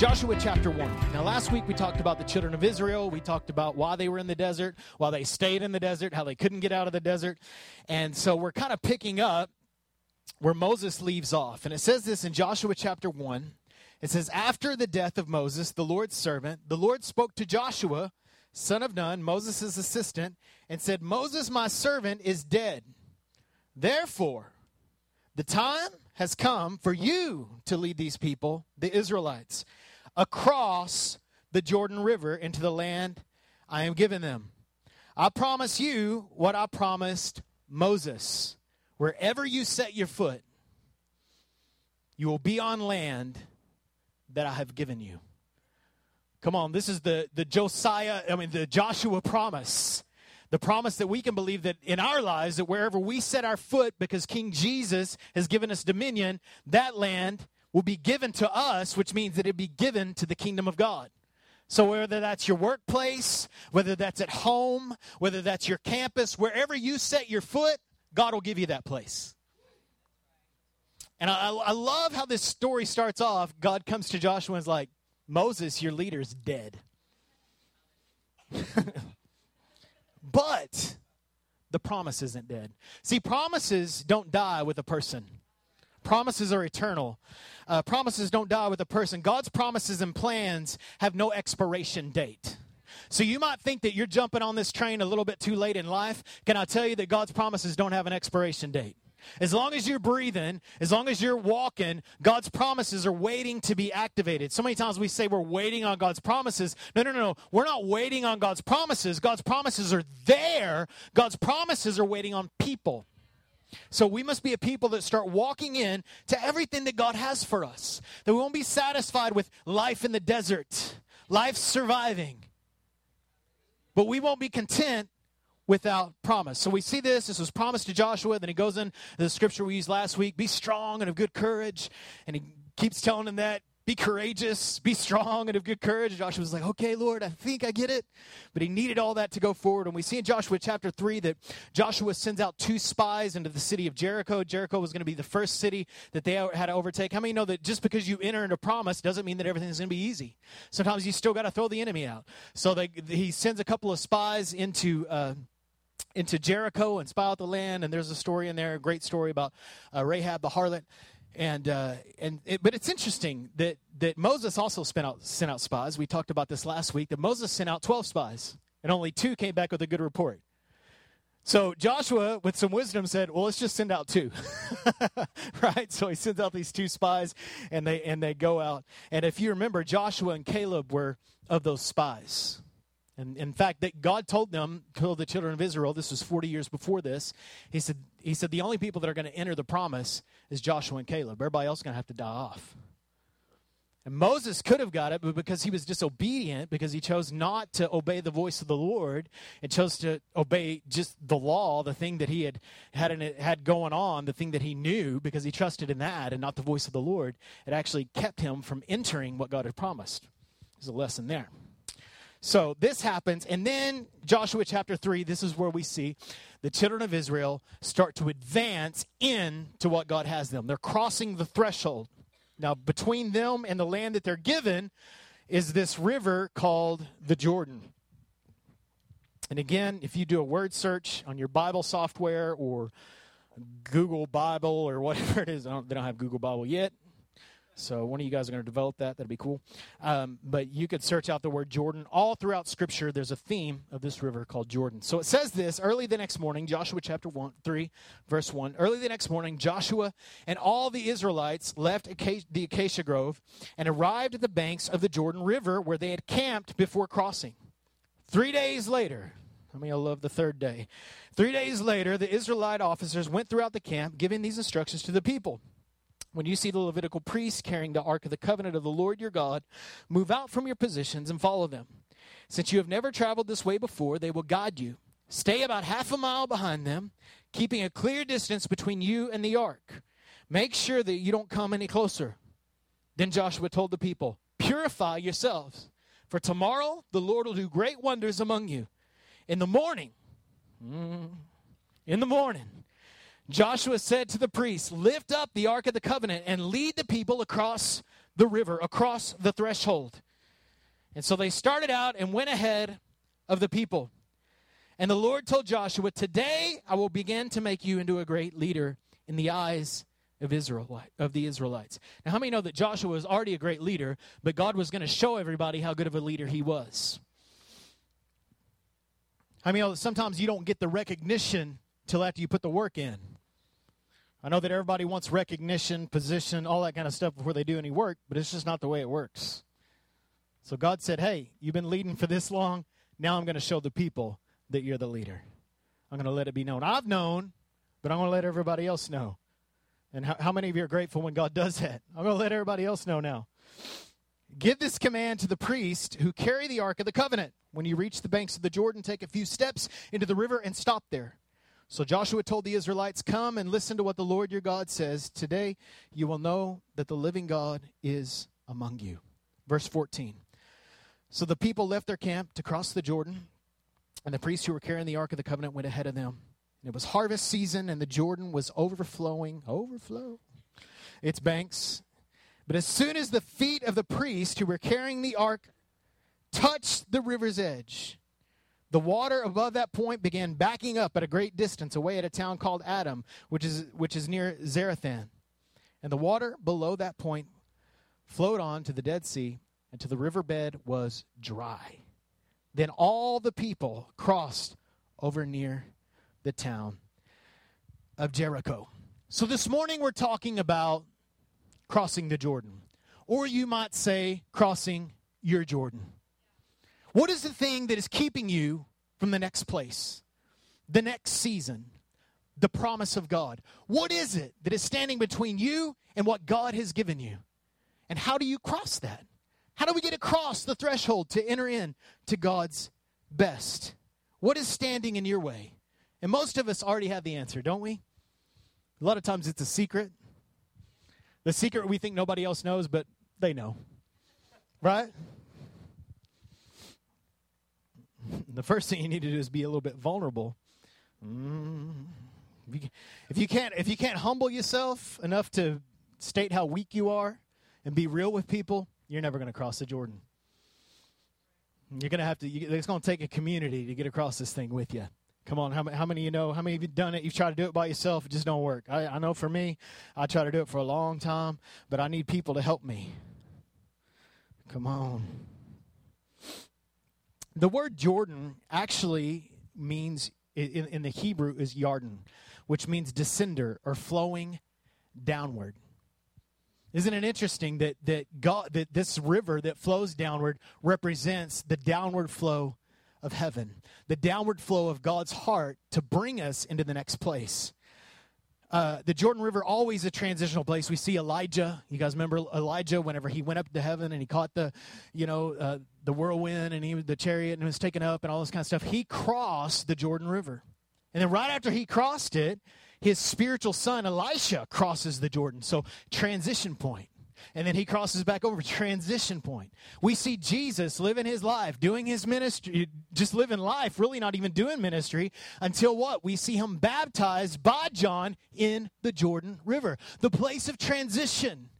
Joshua chapter 1. Now, last week we talked about the children of Israel. We talked about why they were in the desert, why they stayed in the desert, how they couldn't get out of the desert. And so we're kind of picking up where Moses leaves off. And it says this in Joshua chapter 1. It says, After the death of Moses, the Lord's servant, the Lord spoke to Joshua, son of Nun, Moses' assistant, and said, Moses, my servant, is dead. Therefore, the time has come for you to lead these people, the Israelites across the Jordan River into the land I am giving them. I promise you what I promised Moses. Wherever you set your foot, you will be on land that I have given you. Come on, this is the, the Josiah, I mean, the Joshua promise. The promise that we can believe that in our lives, that wherever we set our foot, because King Jesus has given us dominion, that land will be given to us, which means that it be given to the kingdom of God. So, whether that's your workplace, whether that's at home, whether that's your campus, wherever you set your foot, God will give you that place. And I, I love how this story starts off. God comes to Joshua and is like, Moses, your leader's dead. but the promise isn't dead. See, promises don't die with a person. Promises are eternal. Uh, promises don't die with a person. God's promises and plans have no expiration date. So you might think that you're jumping on this train a little bit too late in life. Can I tell you that God's promises don't have an expiration date? As long as you're breathing, as long as you're walking, God's promises are waiting to be activated. So many times we say we're waiting on God's promises. No, no, no, no. We're not waiting on God's promises. God's promises are there. God's promises are waiting on people. So we must be a people that start walking in to everything that God has for us. That we won't be satisfied with life in the desert, life surviving. But we won't be content without promise. So we see this. This was promised to Joshua. Then he goes in the scripture we used last week be strong and of good courage. And he keeps telling them that be courageous, be strong, and of good courage. Joshua was like, okay, Lord, I think I get it. But he needed all that to go forward. And we see in Joshua chapter 3 that Joshua sends out two spies into the city of Jericho. Jericho was going to be the first city that they had to overtake. How many know that just because you enter into promise doesn't mean that everything's going to be easy? Sometimes you still got to throw the enemy out. So they, he sends a couple of spies into. Uh, into Jericho and spy out the land, and there's a story in there, a great story about uh, Rahab the harlot, and uh, and it, but it's interesting that that Moses also sent out sent out spies. We talked about this last week. That Moses sent out twelve spies, and only two came back with a good report. So Joshua, with some wisdom, said, "Well, let's just send out two, right?" So he sends out these two spies, and they and they go out. And if you remember, Joshua and Caleb were of those spies. And in fact, that God told them, told the children of Israel, this was 40 years before this, he said, he said the only people that are going to enter the promise is Joshua and Caleb. Everybody else is going to have to die off. And Moses could have got it, but because he was disobedient, because he chose not to obey the voice of the Lord and chose to obey just the law, the thing that he had had, in, had going on, the thing that he knew, because he trusted in that and not the voice of the Lord, it actually kept him from entering what God had promised. There's a lesson there. So this happens, and then Joshua chapter 3, this is where we see the children of Israel start to advance into what God has them. They're crossing the threshold. Now, between them and the land that they're given is this river called the Jordan. And again, if you do a word search on your Bible software or Google Bible or whatever it is, they don't have Google Bible yet. So one of you guys are going to develop that. That'd be cool. Um, but you could search out the word Jordan. All throughout Scripture, there's a theme of this river called Jordan. So it says this early the next morning, Joshua chapter 1, 3, verse 1. Early the next morning, Joshua and all the Israelites left the acacia grove and arrived at the banks of the Jordan River where they had camped before crossing. Three days later, I mean, I love the third day. Three days later, the Israelite officers went throughout the camp, giving these instructions to the people. When you see the Levitical priests carrying the Ark of the Covenant of the Lord your God, move out from your positions and follow them. Since you have never traveled this way before, they will guide you. Stay about half a mile behind them, keeping a clear distance between you and the ark. Make sure that you don't come any closer. Then Joshua told the people, Purify yourselves, for tomorrow the Lord will do great wonders among you. In the morning, mm, in the morning, Joshua said to the priests, Lift up the Ark of the Covenant and lead the people across the river, across the threshold. And so they started out and went ahead of the people. And the Lord told Joshua, Today I will begin to make you into a great leader in the eyes of Israel of the Israelites. Now, how many know that Joshua was already a great leader, but God was going to show everybody how good of a leader he was? I mean, sometimes you don't get the recognition till after you put the work in. I know that everybody wants recognition, position, all that kind of stuff before they do any work, but it's just not the way it works. So God said, Hey, you've been leading for this long. Now I'm going to show the people that you're the leader. I'm going to let it be known. I've known, but I'm going to let everybody else know. And how, how many of you are grateful when God does that? I'm going to let everybody else know now. Give this command to the priest who carry the Ark of the Covenant. When you reach the banks of the Jordan, take a few steps into the river and stop there. So Joshua told the Israelites, Come and listen to what the Lord your God says. Today you will know that the living God is among you. Verse 14. So the people left their camp to cross the Jordan, and the priests who were carrying the Ark of the Covenant went ahead of them. And it was harvest season, and the Jordan was overflowing, overflow its banks. But as soon as the feet of the priests who were carrying the ark touched the river's edge, the water above that point began backing up at a great distance away at a town called Adam, which is, which is near Zarethan. And the water below that point flowed on to the Dead Sea, to the riverbed was dry. Then all the people crossed over near the town of Jericho. So this morning we're talking about crossing the Jordan, or you might say crossing your Jordan. What is the thing that is keeping you from the next place, the next season, the promise of God? What is it that is standing between you and what God has given you? And how do you cross that? How do we get across the threshold to enter in to God's best? What is standing in your way? And most of us already have the answer, don't we? A lot of times it's a secret. The secret we think nobody else knows, but they know. Right? The first thing you need to do is be a little bit vulnerable. Mm. If you can't if you can't humble yourself enough to state how weak you are and be real with people, you're never going to cross the Jordan. You're going to have to, you, it's going to take a community to get across this thing with you. Come on, how, how many of you know? How many of you done it? You've tried to do it by yourself, it just don't work. I, I know for me, I try to do it for a long time, but I need people to help me. Come on. The word Jordan actually means, in, in the Hebrew, is Yarden, which means descender or flowing downward. Isn't it interesting that that God that this river that flows downward represents the downward flow of heaven, the downward flow of God's heart to bring us into the next place. Uh, the Jordan River always a transitional place. We see Elijah. You guys remember Elijah whenever he went up to heaven and he caught the, you know, uh, the whirlwind and he the chariot and was taken up and all this kind of stuff. He crossed the Jordan River, and then right after he crossed it, his spiritual son Elisha crosses the Jordan. So, transition point. And then he crosses back over, transition point. We see Jesus living his life, doing his ministry, just living life, really not even doing ministry, until what? We see him baptized by John in the Jordan River, the place of transition.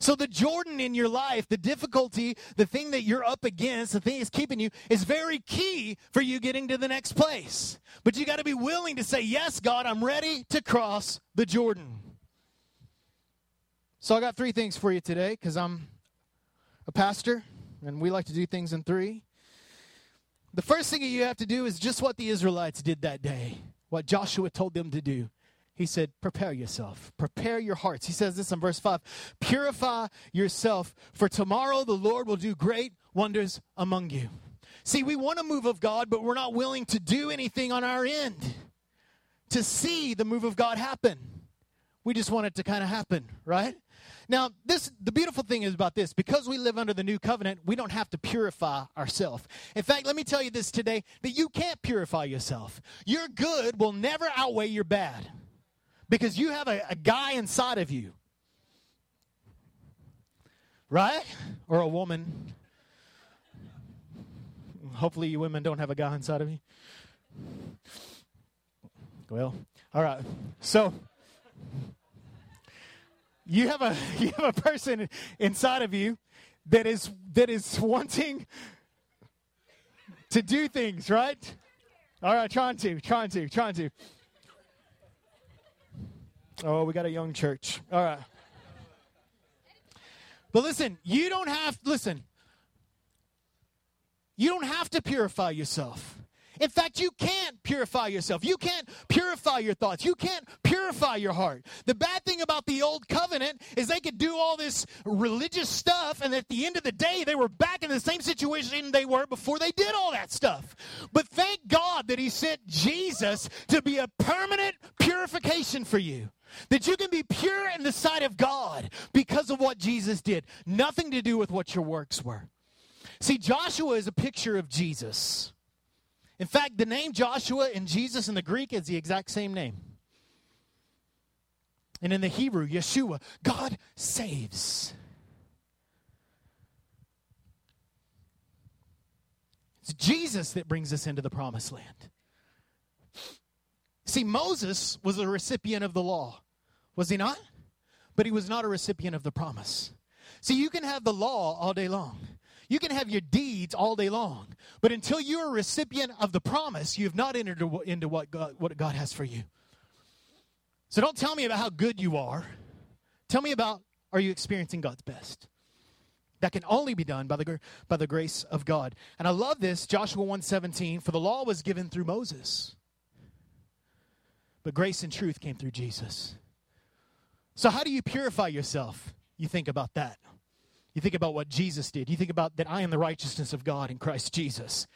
So, the Jordan in your life, the difficulty, the thing that you're up against, the thing that's keeping you, is very key for you getting to the next place. But you got to be willing to say, Yes, God, I'm ready to cross the Jordan. So, I got three things for you today because I'm a pastor and we like to do things in three. The first thing you have to do is just what the Israelites did that day, what Joshua told them to do. He said, Prepare yourself, prepare your hearts. He says this in verse 5 Purify yourself, for tomorrow the Lord will do great wonders among you. See, we want a move of God, but we're not willing to do anything on our end to see the move of God happen. We just want it to kind of happen, right? Now, this the beautiful thing is about this because we live under the new covenant, we don't have to purify ourselves. In fact, let me tell you this today that you can't purify yourself. Your good will never outweigh your bad because you have a, a guy inside of you. Right? Or a woman. Hopefully, you women don't have a guy inside of you. Well, all right. So, you have a you have a person inside of you that is that is wanting to do things, right? All right, trying to, trying to, trying to. Oh, we got a young church. All right. But listen, you don't have listen. You don't have to purify yourself. In fact, you can't purify yourself. You can't purify your thoughts. You can't purify your heart. The bad thing about the old covenant is they could do all this religious stuff, and at the end of the day, they were back in the same situation they were before they did all that stuff. But thank God that He sent Jesus to be a permanent purification for you. That you can be pure in the sight of God because of what Jesus did. Nothing to do with what your works were. See, Joshua is a picture of Jesus. In fact, the name Joshua and Jesus in the Greek is the exact same name. And in the Hebrew, Yeshua, God saves. It's Jesus that brings us into the promised land. See, Moses was a recipient of the law, was he not? But he was not a recipient of the promise. See, you can have the law all day long. You can have your deeds all day long, but until you're a recipient of the promise, you have not entered into what God, what God has for you. So don't tell me about how good you are. Tell me about are you experiencing God's best? That can only be done by the, by the grace of God. And I love this, Joshua 1:17, for the law was given through Moses. But grace and truth came through Jesus. So how do you purify yourself? You think about that. You think about what Jesus did. You think about that I am the righteousness of God in Christ Jesus.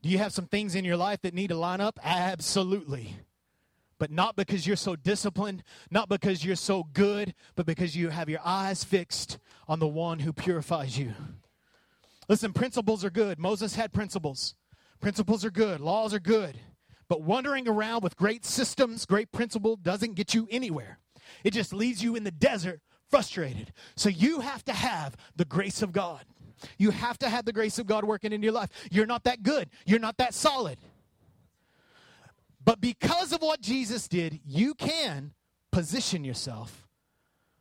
Do you have some things in your life that need to line up? Absolutely. But not because you're so disciplined, not because you're so good, but because you have your eyes fixed on the one who purifies you. Listen, principles are good. Moses had principles. Principles are good. Laws are good. But wandering around with great systems, great principle doesn't get you anywhere. It just leaves you in the desert frustrated. So you have to have the grace of God. You have to have the grace of God working in your life. You're not that good, you're not that solid. But because of what Jesus did, you can position yourself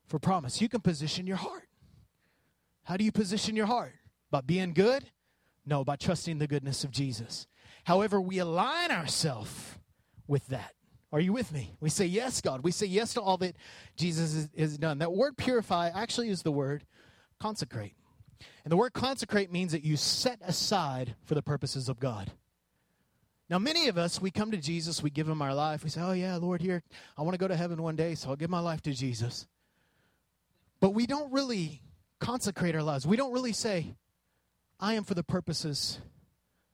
for promise. You can position your heart. How do you position your heart? By being good? No, by trusting the goodness of Jesus. However, we align ourselves with that. Are you with me? We say yes, God. We say yes to all that Jesus has done. That word purify actually is the word consecrate. And the word consecrate means that you set aside for the purposes of God. Now, many of us, we come to Jesus, we give him our life. We say, Oh, yeah, Lord, here, I want to go to heaven one day, so I'll give my life to Jesus. But we don't really consecrate our lives. We don't really say, I am for the purposes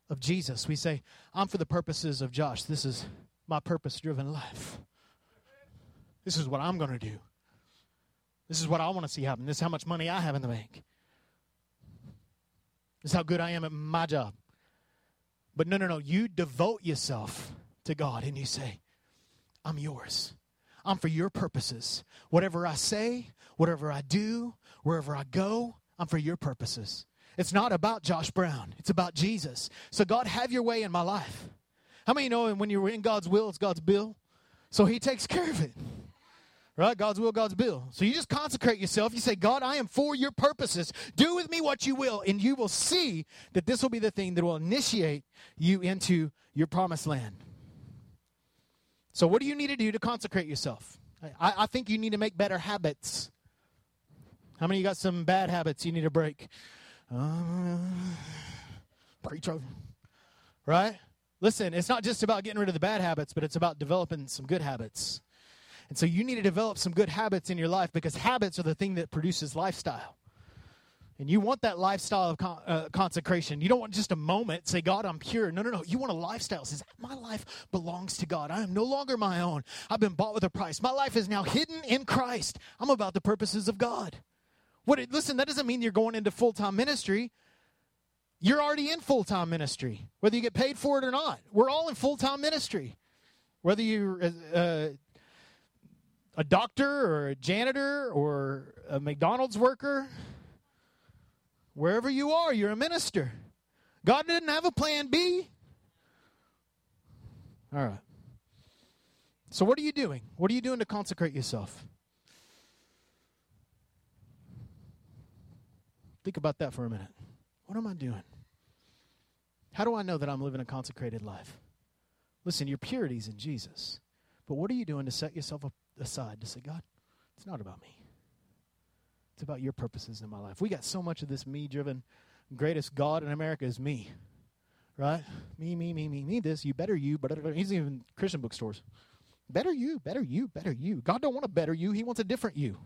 of Jesus. We say, I'm for the purposes of Josh. This is my purpose driven life. This is what I'm going to do. This is what I want to see happen. This is how much money I have in the bank. This is how good I am at my job. But no, no, no. You devote yourself to God and you say, I'm yours. I'm for your purposes. Whatever I say, whatever I do, wherever I go, I'm for your purposes. It's not about Josh Brown, it's about Jesus. So, God, have your way in my life. How many know when you're in God's will, it's God's bill? So He takes care of it. Right? God's will, God's bill. So you just consecrate yourself. You say, God, I am for your purposes. Do with me what you will. And you will see that this will be the thing that will initiate you into your promised land. So, what do you need to do to consecrate yourself? I, I think you need to make better habits. How many you got some bad habits you need to break? Uh, preach over. Right? Listen, it's not just about getting rid of the bad habits, but it's about developing some good habits. And so you need to develop some good habits in your life because habits are the thing that produces lifestyle. And you want that lifestyle of con- uh, consecration. You don't want just a moment, say, God, I'm pure. No, no, no. You want a lifestyle. Says, my life belongs to God. I am no longer my own. I've been bought with a price. My life is now hidden in Christ. I'm about the purposes of God. What? It, listen, that doesn't mean you're going into full time ministry. You're already in full time ministry, whether you get paid for it or not. We're all in full time ministry. Whether you're uh, uh, a doctor or a janitor or a McDonald's worker, wherever you are, you're a minister. God didn't have a plan B. All right. So, what are you doing? What are you doing to consecrate yourself? Think about that for a minute. What am I doing? How do I know that I'm living a consecrated life? Listen, your purity's in Jesus. But what are you doing to set yourself aside to say, God, it's not about me. It's about your purposes in my life. We got so much of this me driven, greatest God in America is me. Right? Me, me, me, me, me, this, you better you, but he's even Christian bookstores. Better you, better you, better you. God don't want a better you, he wants a different you.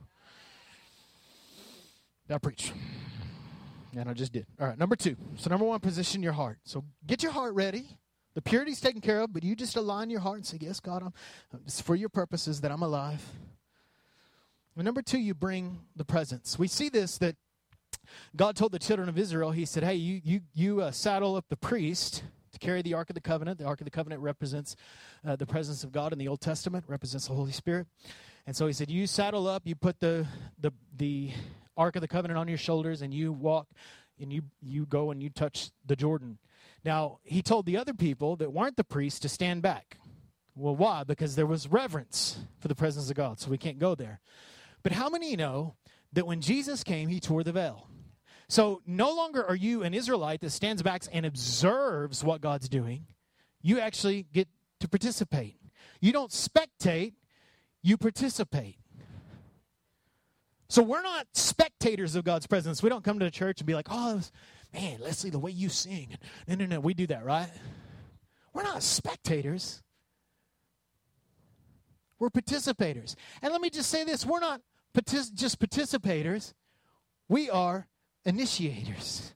Now preach. And I just did. All right, number two. So, number one, position your heart. So, get your heart ready. The purity's taken care of, but you just align your heart and say, Yes, God, I'm, it's for your purposes that I'm alive. And number two, you bring the presence. We see this that God told the children of Israel, He said, Hey, you, you, you uh, saddle up the priest to carry the Ark of the Covenant. The Ark of the Covenant represents uh, the presence of God in the Old Testament, represents the Holy Spirit. And so He said, You saddle up, you put the, the, the Ark of the Covenant on your shoulders, and you walk and you, you go and you touch the Jordan. Now, he told the other people that weren't the priests to stand back. Well, why? Because there was reverence for the presence of God, so we can't go there. But how many know that when Jesus came, he tore the veil? So no longer are you an Israelite that stands back and observes what God's doing. You actually get to participate. You don't spectate, you participate. So we're not spectators of God's presence. We don't come to church and be like, oh, man, Leslie, the way you sing. No, no, no. We do that, right? We're not spectators. We're participators. And let me just say this we're not partic- just participators, we are initiators.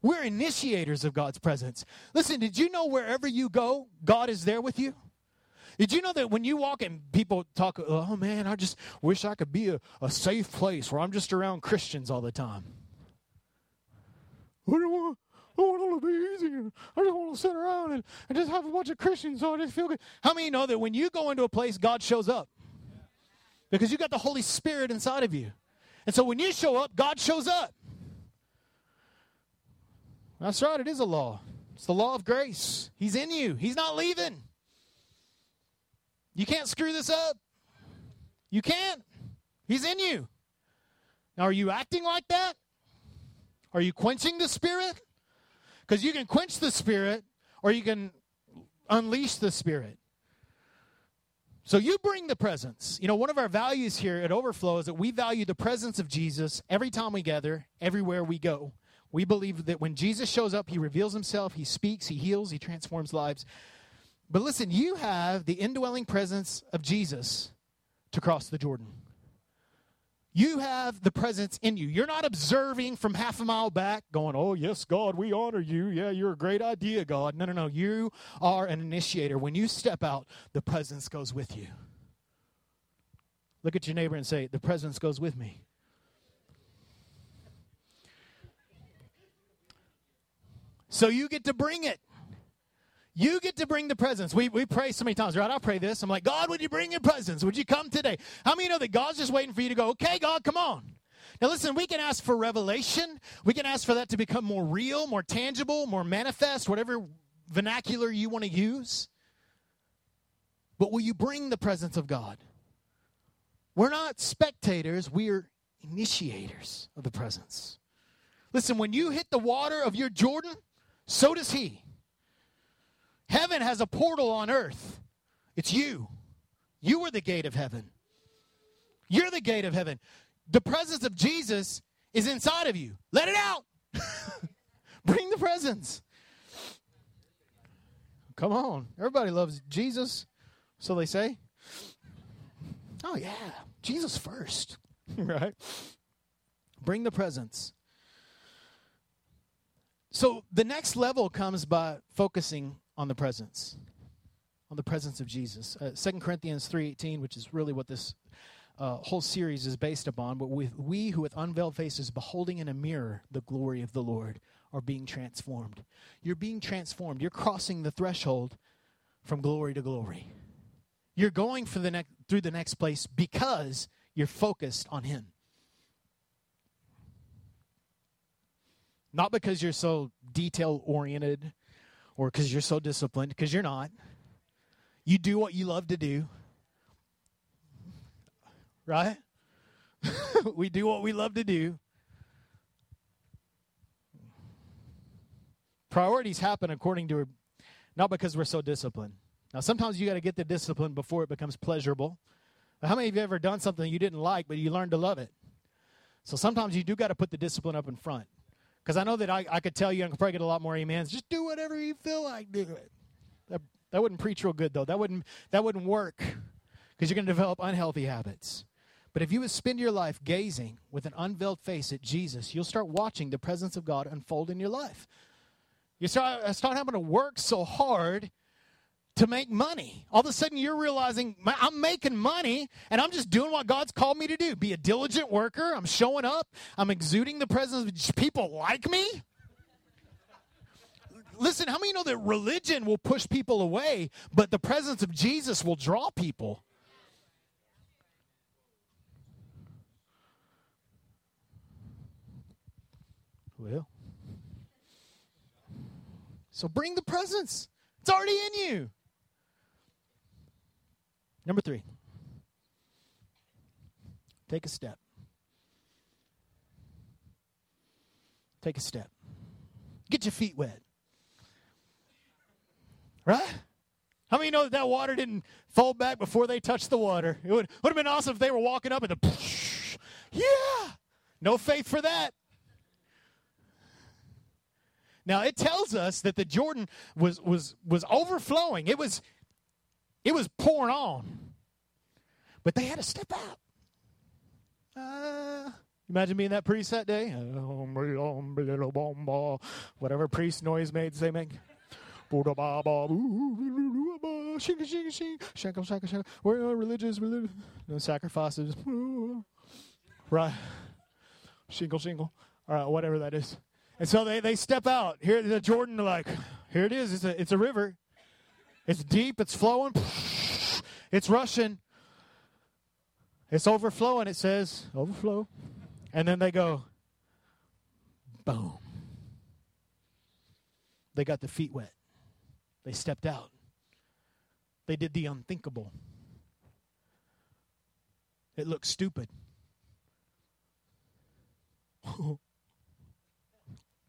We're initiators of God's presence. Listen, did you know wherever you go, God is there with you? Did you know that when you walk and people talk, oh man, I just wish I could be a, a safe place where I'm just around Christians all the time? I don't want, I want it to be easy. I just want to sit around and, and just have a bunch of Christians so I just feel good. How many know that when you go into a place, God shows up? Because you got the Holy Spirit inside of you. And so when you show up, God shows up. That's right, it is a law. It's the law of grace. He's in you, He's not leaving. You can't screw this up. You can't. He's in you. Now, are you acting like that? Are you quenching the Spirit? Because you can quench the Spirit or you can unleash the Spirit. So you bring the presence. You know, one of our values here at Overflow is that we value the presence of Jesus every time we gather, everywhere we go. We believe that when Jesus shows up, he reveals himself, he speaks, he heals, he transforms lives. But listen, you have the indwelling presence of Jesus to cross the Jordan. You have the presence in you. You're not observing from half a mile back, going, Oh, yes, God, we honor you. Yeah, you're a great idea, God. No, no, no. You are an initiator. When you step out, the presence goes with you. Look at your neighbor and say, The presence goes with me. So you get to bring it. You get to bring the presence. We, we pray so many times, right? I pray this. I'm like, God, would you bring your presence? Would you come today? How many know that God's just waiting for you to go, okay, God, come on? Now, listen, we can ask for revelation. We can ask for that to become more real, more tangible, more manifest, whatever vernacular you want to use. But will you bring the presence of God? We're not spectators, we're initiators of the presence. Listen, when you hit the water of your Jordan, so does he. Heaven has a portal on earth. It's you. You are the gate of heaven. You're the gate of heaven. The presence of Jesus is inside of you. Let it out. Bring the presence. Come on. Everybody loves Jesus, so they say. Oh, yeah. Jesus first, right? Bring the presence. So the next level comes by focusing on the presence, on the presence of Jesus. Uh, 2 Corinthians 3.18, which is really what this uh, whole series is based upon, but with, we who with unveiled faces beholding in a mirror the glory of the Lord are being transformed. You're being transformed. You're crossing the threshold from glory to glory. You're going for the ne- through the next place because you're focused on Him. Not because you're so detail oriented or because you're so disciplined, because you're not. You do what you love to do. Right? we do what we love to do. Priorities happen according to, not because we're so disciplined. Now, sometimes you got to get the discipline before it becomes pleasurable. How many of you ever done something you didn't like, but you learned to love it? So sometimes you do got to put the discipline up in front. Because I know that I, I could tell you, I could probably get a lot more amens. Just do whatever you feel like doing. That, that wouldn't preach real good, though. That wouldn't, that wouldn't work because you're going to develop unhealthy habits. But if you would spend your life gazing with an unveiled face at Jesus, you'll start watching the presence of God unfold in your life. You start, uh, start having to work so hard to make money. All of a sudden, you're realizing I'm making money and I'm just doing what God's called me to do be a diligent worker. I'm showing up, I'm exuding the presence of people like me. Listen, how many know that religion will push people away, but the presence of Jesus will draw people? Well, so bring the presence. It's already in you. Number three, take a step. Take a step. Get your feet wet. Right? How many know that that water didn't fold back before they touched the water? It would, would have been awesome if they were walking up and the, yeah, no faith for that. Now it tells us that the Jordan was was was overflowing. It was it was pouring on. But they had to step out. Uh, imagine being that priest that day. Whatever priest noise made they make. We're religious, religious. No sacrifices. Right. Shingle, shingle. All right, whatever that is. And so they, they step out. Here the Jordan, like, here it is. It's a, it's a river. It's deep, it's flowing, it's rushing. It's overflowing, it says. Overflow. And then they go, boom. They got the feet wet. They stepped out. They did the unthinkable. It looked stupid.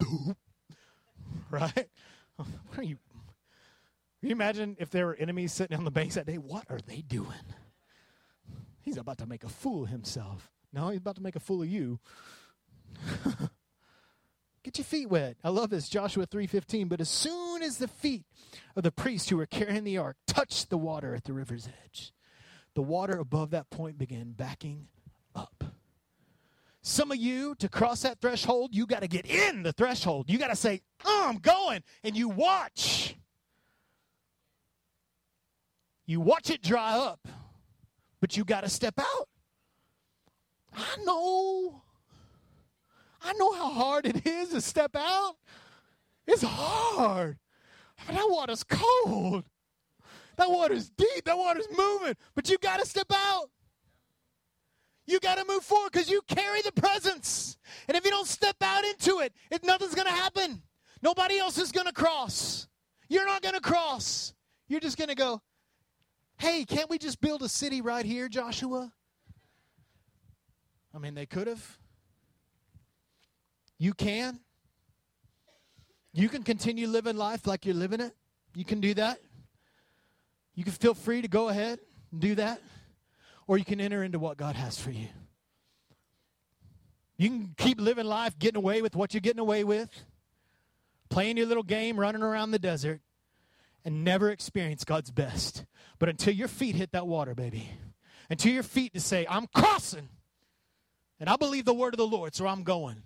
right? What are you? Can you imagine if there were enemies sitting on the banks that day? What are they doing? He's about to make a fool of himself. No, he's about to make a fool of you. Get your feet wet. I love this, Joshua 3:15. But as soon as the feet of the priests who were carrying the ark touched the water at the river's edge, the water above that point began backing up. Some of you, to cross that threshold, you got to get in the threshold. You got to say, oh, I'm going. And you watch. You watch it dry up, but you got to step out. I know. I know how hard it is to step out. It's hard. But that water's cold. That water's deep. That water's moving. But you got to step out. You got to move forward because you carry the presence. And if you don't step out into it, it nothing's going to happen. Nobody else is going to cross. You're not going to cross. You're just going to go, hey, can't we just build a city right here, Joshua? I mean, they could have. You can. You can continue living life like you're living it. You can do that. You can feel free to go ahead and do that or you can enter into what God has for you. You can keep living life, getting away with what you're getting away with, playing your little game, running around the desert, and never experience God's best. But until your feet hit that water, baby, until your feet to say, I'm crossing, and I believe the word of the Lord, so I'm going.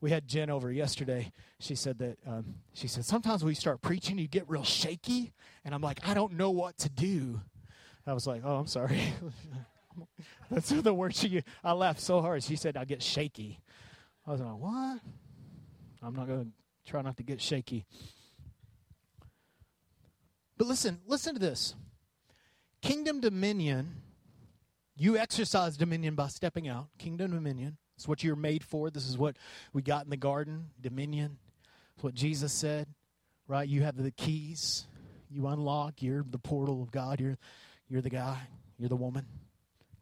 We had Jen over yesterday. She said that, um, she said, sometimes when you start preaching, you get real shaky. And I'm like, I don't know what to do. I was like, oh, I'm sorry. That's the word she used. I laughed so hard. She said, I get shaky. I was like, what? I'm not going to try not to get shaky. But listen, listen to this. Kingdom dominion, you exercise dominion by stepping out. Kingdom dominion. It's what you're made for. This is what we got in the garden dominion. It's what Jesus said, right? You have the keys. You unlock. You're the portal of God. You're you're the guy, you're the woman.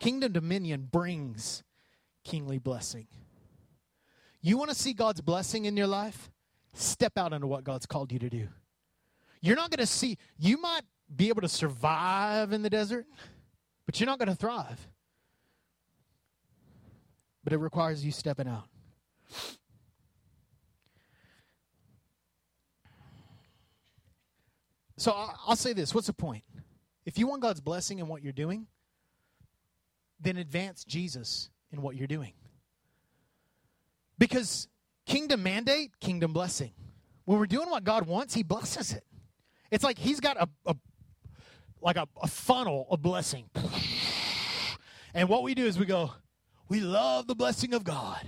Kingdom dominion brings kingly blessing. You want to see God's blessing in your life? Step out into what God's called you to do. You're not going to see, you might be able to survive in the desert, but you're not going to thrive. But it requires you stepping out. So I'll say this what's the point? If you want God's blessing in what you're doing, then advance Jesus in what you're doing. Because kingdom mandate, kingdom blessing. When we're doing what God wants, He blesses it. It's like He's got a, a like a, a funnel of blessing. And what we do is we go, we love the blessing of God.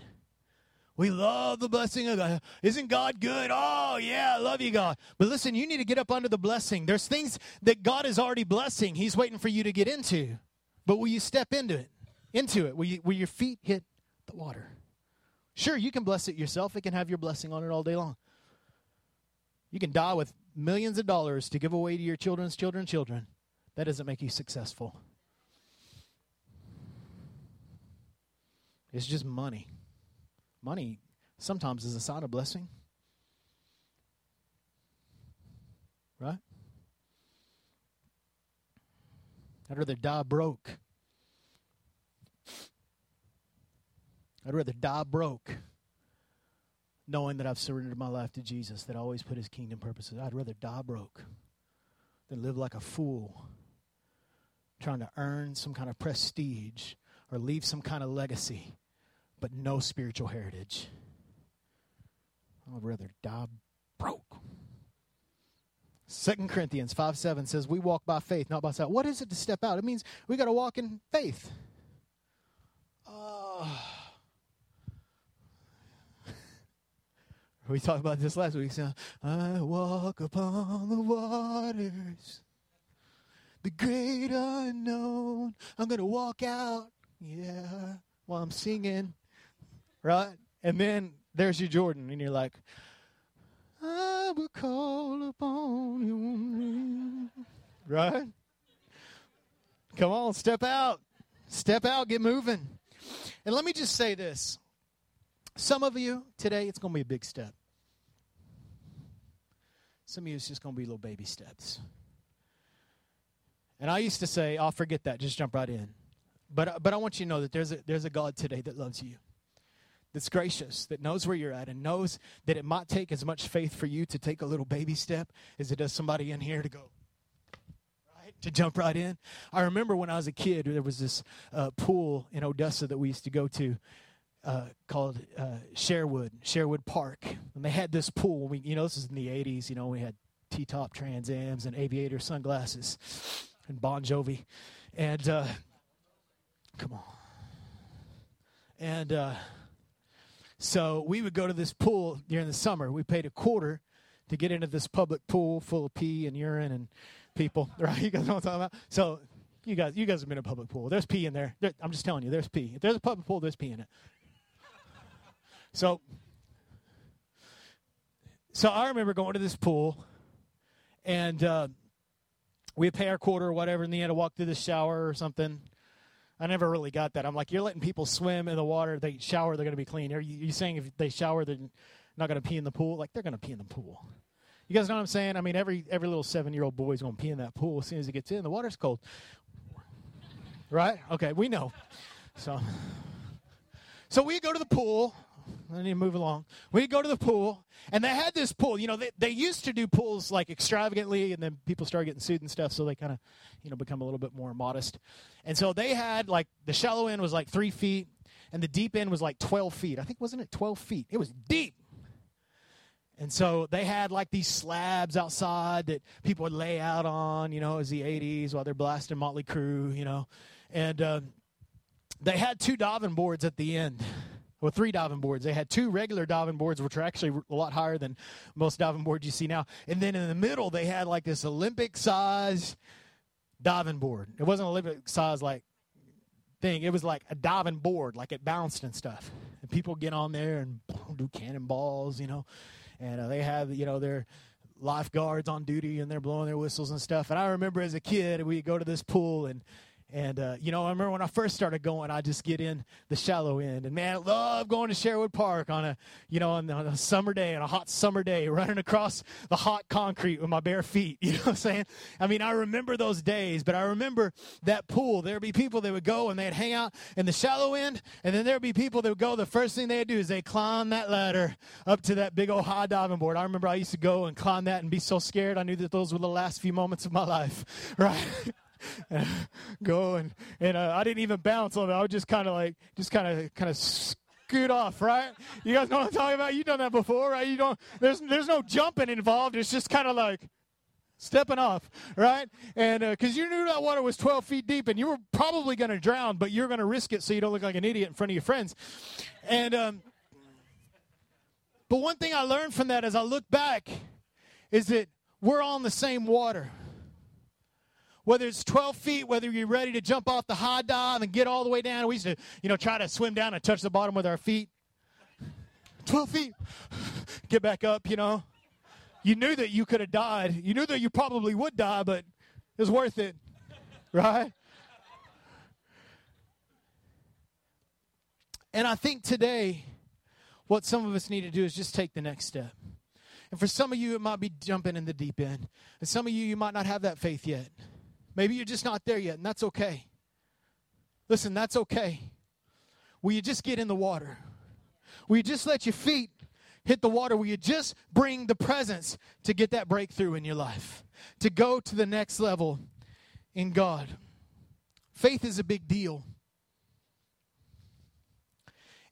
We love the blessing of God. Isn't God good? Oh, yeah, I love you, God. But listen, you need to get up under the blessing. There's things that God is already blessing, He's waiting for you to get into. But will you step into it? Into it? Will, you, will your feet hit the water? Sure, you can bless it yourself. It can have your blessing on it all day long. You can die with millions of dollars to give away to your children's children's children. That doesn't make you successful. It's just money. Money sometimes is a sign of blessing. Right? I'd rather die broke. I'd rather die broke knowing that I've surrendered my life to Jesus, that I always put his kingdom purposes. I'd rather die broke than live like a fool trying to earn some kind of prestige or leave some kind of legacy, but no spiritual heritage. I'd rather die broke. Second Corinthians 5 7 says, We walk by faith, not by sight. What is it to step out? It means we got to walk in faith. Uh, we talked about this last week. So, I walk upon the waters, the great unknown. I'm going to walk out yeah, while I'm singing, right? And then there's your Jordan, and you're like, I will call upon you. Right? Come on, step out. Step out, get moving. And let me just say this. Some of you today, it's going to be a big step. Some of you, it's just going to be little baby steps. And I used to say, I'll oh, forget that, just jump right in. But, but I want you to know that there's a, there's a God today that loves you, that's gracious, that knows where you're at, and knows that it might take as much faith for you to take a little baby step as it does somebody in here to go, right? To jump right in. I remember when I was a kid, there was this uh, pool in Odessa that we used to go to. Uh, called uh, Sherwood, Sherwood Park, and they had this pool. We, you know, this is in the '80s. You know, we had T-top Trans Ams and aviator sunglasses, and Bon Jovi, and uh, Come on. And uh, so we would go to this pool during the summer. We paid a quarter to get into this public pool full of pee and urine and people. Right? You guys know what I'm talking about? So you guys, you guys have been in a public pool. There's pee in there. there. I'm just telling you, there's pee. If there's a public pool, there's pee in it. So, so I remember going to this pool, and uh, we'd pay our quarter or whatever, and then you had to walk through the shower or something. I never really got that. I'm like, you're letting people swim in the water. They shower, they're going to be clean. Are you, you saying if they shower, they're not going to pee in the pool? Like, they're going to pee in the pool. You guys know what I'm saying? I mean, every every little seven year old boy is going to pee in that pool as soon as he gets in. The water's cold. Right? Okay, we know. So, so we go to the pool. I need to move along. We go to the pool, and they had this pool. You know, they, they used to do pools like extravagantly, and then people started getting sued and stuff, so they kind of, you know, become a little bit more modest. And so they had like the shallow end was like three feet, and the deep end was like 12 feet. I think, wasn't it 12 feet? It was deep. And so they had like these slabs outside that people would lay out on, you know, as the 80s while they're blasting Motley Crue, you know. And uh, they had two diving boards at the end well, three diving boards. They had two regular diving boards, which are actually a lot higher than most diving boards you see now. And then in the middle, they had like this Olympic size diving board. It wasn't Olympic size like thing. It was like a diving board, like it bounced and stuff. And people get on there and do cannonballs, you know. And uh, they have, you know, their lifeguards on duty and they're blowing their whistles and stuff. And I remember as a kid, we go to this pool and And, uh, you know, I remember when I first started going, I just get in the shallow end. And, man, I love going to Sherwood Park on a, you know, on, on a summer day, on a hot summer day, running across the hot concrete with my bare feet. You know what I'm saying? I mean, I remember those days, but I remember that pool. There'd be people that would go and they'd hang out in the shallow end. And then there'd be people that would go, the first thing they'd do is they'd climb that ladder up to that big old high diving board. I remember I used to go and climb that and be so scared. I knew that those were the last few moments of my life, right? go and and uh, I didn't even bounce on it. I would just kind of like just kind of kind of scoot off, right? You guys know what I'm talking about? You've done that before, right? You don't. There's there's no jumping involved. It's just kind of like stepping off, right? And because uh, you knew that water was 12 feet deep and you were probably going to drown, but you're going to risk it so you don't look like an idiot in front of your friends. And um, but one thing I learned from that as I look back is that we're all in the same water whether it's 12 feet, whether you're ready to jump off the high dive and get all the way down. We used to, you know, try to swim down and touch the bottom with our feet. 12 feet, get back up, you know. You knew that you could have died. You knew that you probably would die, but it was worth it, right? And I think today, what some of us need to do is just take the next step. And for some of you, it might be jumping in the deep end. And some of you, you might not have that faith yet. Maybe you're just not there yet, and that's okay. Listen, that's okay. Will you just get in the water? Will you just let your feet hit the water? Will you just bring the presence to get that breakthrough in your life? To go to the next level in God? Faith is a big deal.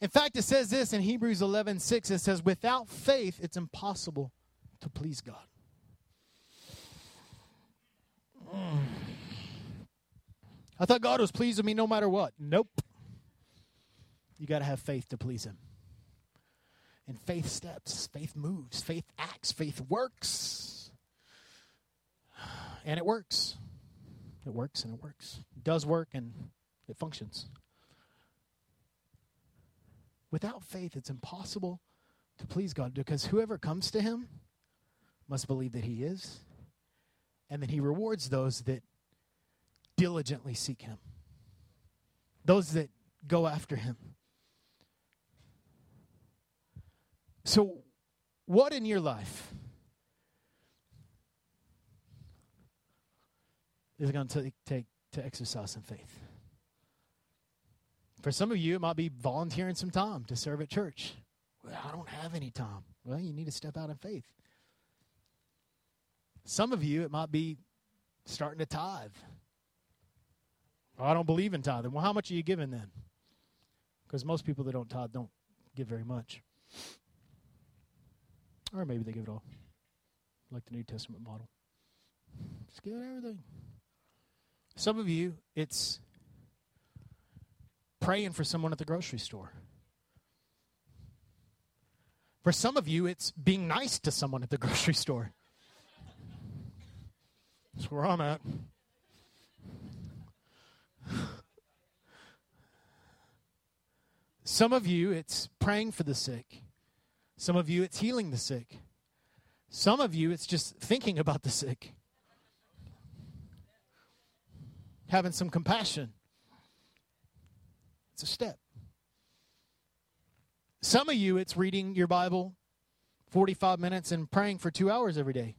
In fact, it says this in Hebrews 11 6. It says, Without faith, it's impossible to please God. Mm. I thought God was pleased with me no matter what. Nope. You got to have faith to please Him. And faith steps, faith moves, faith acts, faith works. And it works. It works and it works. It does work and it functions. Without faith, it's impossible to please God because whoever comes to Him must believe that He is, and that He rewards those that diligently seek him, those that go after him. So, what in your life is going to take to exercise some faith? For some of you, it might be volunteering some time to serve at church. Well, I don't have any time. Well, you need to step out in faith. Some of you, it might be starting to tithe. Oh, I don't believe in tithing. Well, how much are you giving then? Because most people that don't tithe don't give very much. Or maybe they give it all, like the New Testament model. Just give everything. Some of you, it's praying for someone at the grocery store. For some of you, it's being nice to someone at the grocery store. That's where I'm at. Some of you, it's praying for the sick. Some of you, it's healing the sick. Some of you, it's just thinking about the sick, having some compassion. It's a step. Some of you, it's reading your Bible 45 minutes and praying for two hours every day.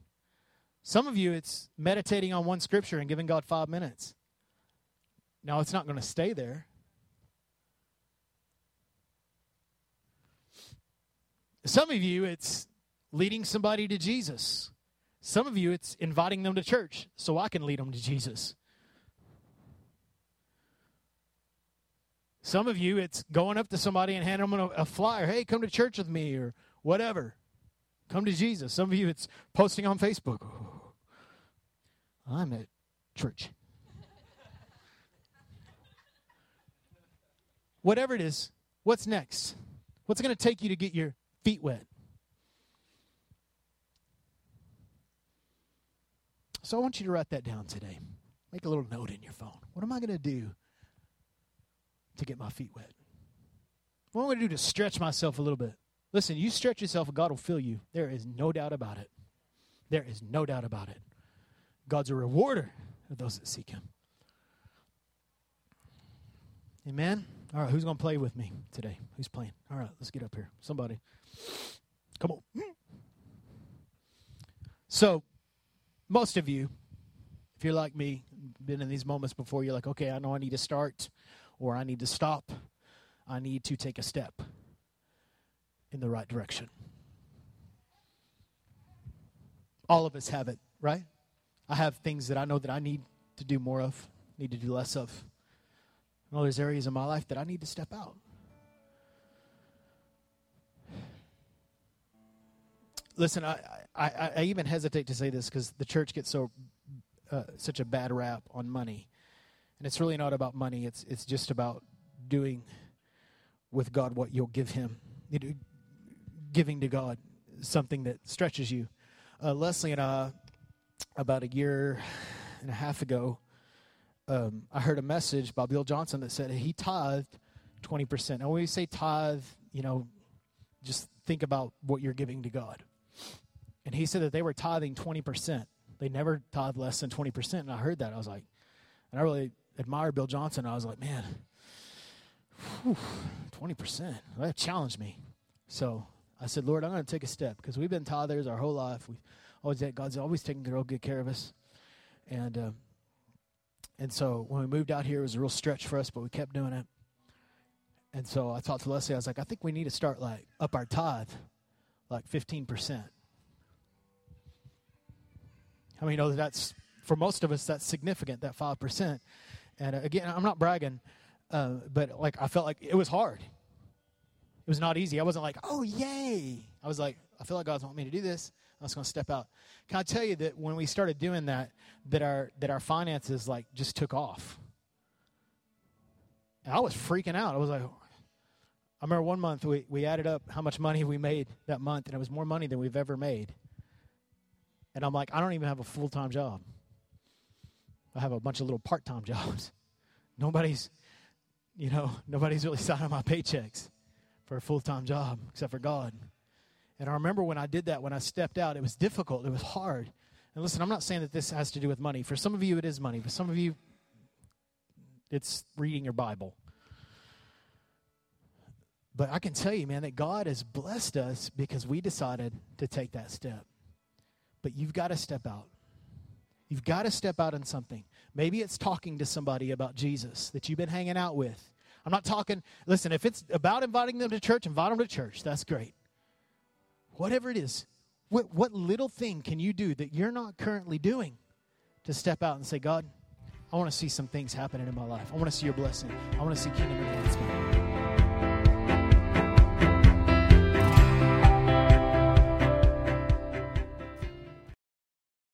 Some of you, it's meditating on one scripture and giving God five minutes. Now, it's not going to stay there. Some of you, it's leading somebody to Jesus. Some of you, it's inviting them to church so I can lead them to Jesus. Some of you, it's going up to somebody and handing them a, flyer. Hey, come to church with me or whatever. Come to Jesus. Some of you, it's posting on Facebook. I'm at church. Whatever it is, what's next? What's going to take you to get your feet wet? So I want you to write that down today. Make a little note in your phone. What am I going to do to get my feet wet? What am I going to do to stretch myself a little bit? Listen, you stretch yourself and God will fill you. There is no doubt about it. There is no doubt about it. God's a rewarder of those that seek Him. Amen. All right, who's going to play with me today? Who's playing? All right, let's get up here. Somebody. Come on. So, most of you, if you're like me, been in these moments before, you're like, okay, I know I need to start or I need to stop. I need to take a step in the right direction. All of us have it, right? I have things that I know that I need to do more of, need to do less of. I know there's areas in my life that I need to step out. Listen, I, I, I even hesitate to say this because the church gets so uh, such a bad rap on money, and it's really not about money. It's it's just about doing with God what you'll give Him, giving to God something that stretches you. Uh, Leslie and I, about a year and a half ago, um, I heard a message by Bill Johnson that said he tithed 20%. Now, when we say tithe, you know, just think about what you're giving to God. And he said that they were tithing 20%. They never tithe less than 20%. And I heard that. I was like, and I really admired Bill Johnson. I was like, man, whew, 20%. That challenged me. So I said, Lord, I'm going to take a step because we've been tithers our whole life. We always God's always real good care of us. And, uh, and so when we moved out here, it was a real stretch for us, but we kept doing it. And so I talked to Leslie. I was like, I think we need to start like up our tithe, like 15%. How many know that that's, for most of us, that's significant, that 5%. And uh, again, I'm not bragging, uh, but like I felt like it was hard. It was not easy. I wasn't like, oh, yay. I was like, I feel like God's want me to do this. I was going to step out. Can I tell you that when we started doing that, that our that our finances like just took off. And I was freaking out. I was like, I remember one month we, we added up how much money we made that month, and it was more money than we've ever made. And I'm like, I don't even have a full time job. I have a bunch of little part time jobs. Nobody's, you know, nobody's really signing my paychecks for a full time job except for God. And I remember when I did that, when I stepped out, it was difficult, it was hard. And listen, I'm not saying that this has to do with money. For some of you, it is money. For some of you, it's reading your Bible. But I can tell you, man, that God has blessed us because we decided to take that step. But you've got to step out. You've got to step out in something. Maybe it's talking to somebody about Jesus that you've been hanging out with. I'm not talking, listen, if it's about inviting them to church, invite them to church. That's great whatever it is, what, what little thing can you do that you're not currently doing to step out and say, God, I want to see some things happening in my life. I want to see your blessing. I want to see kingdom advancement.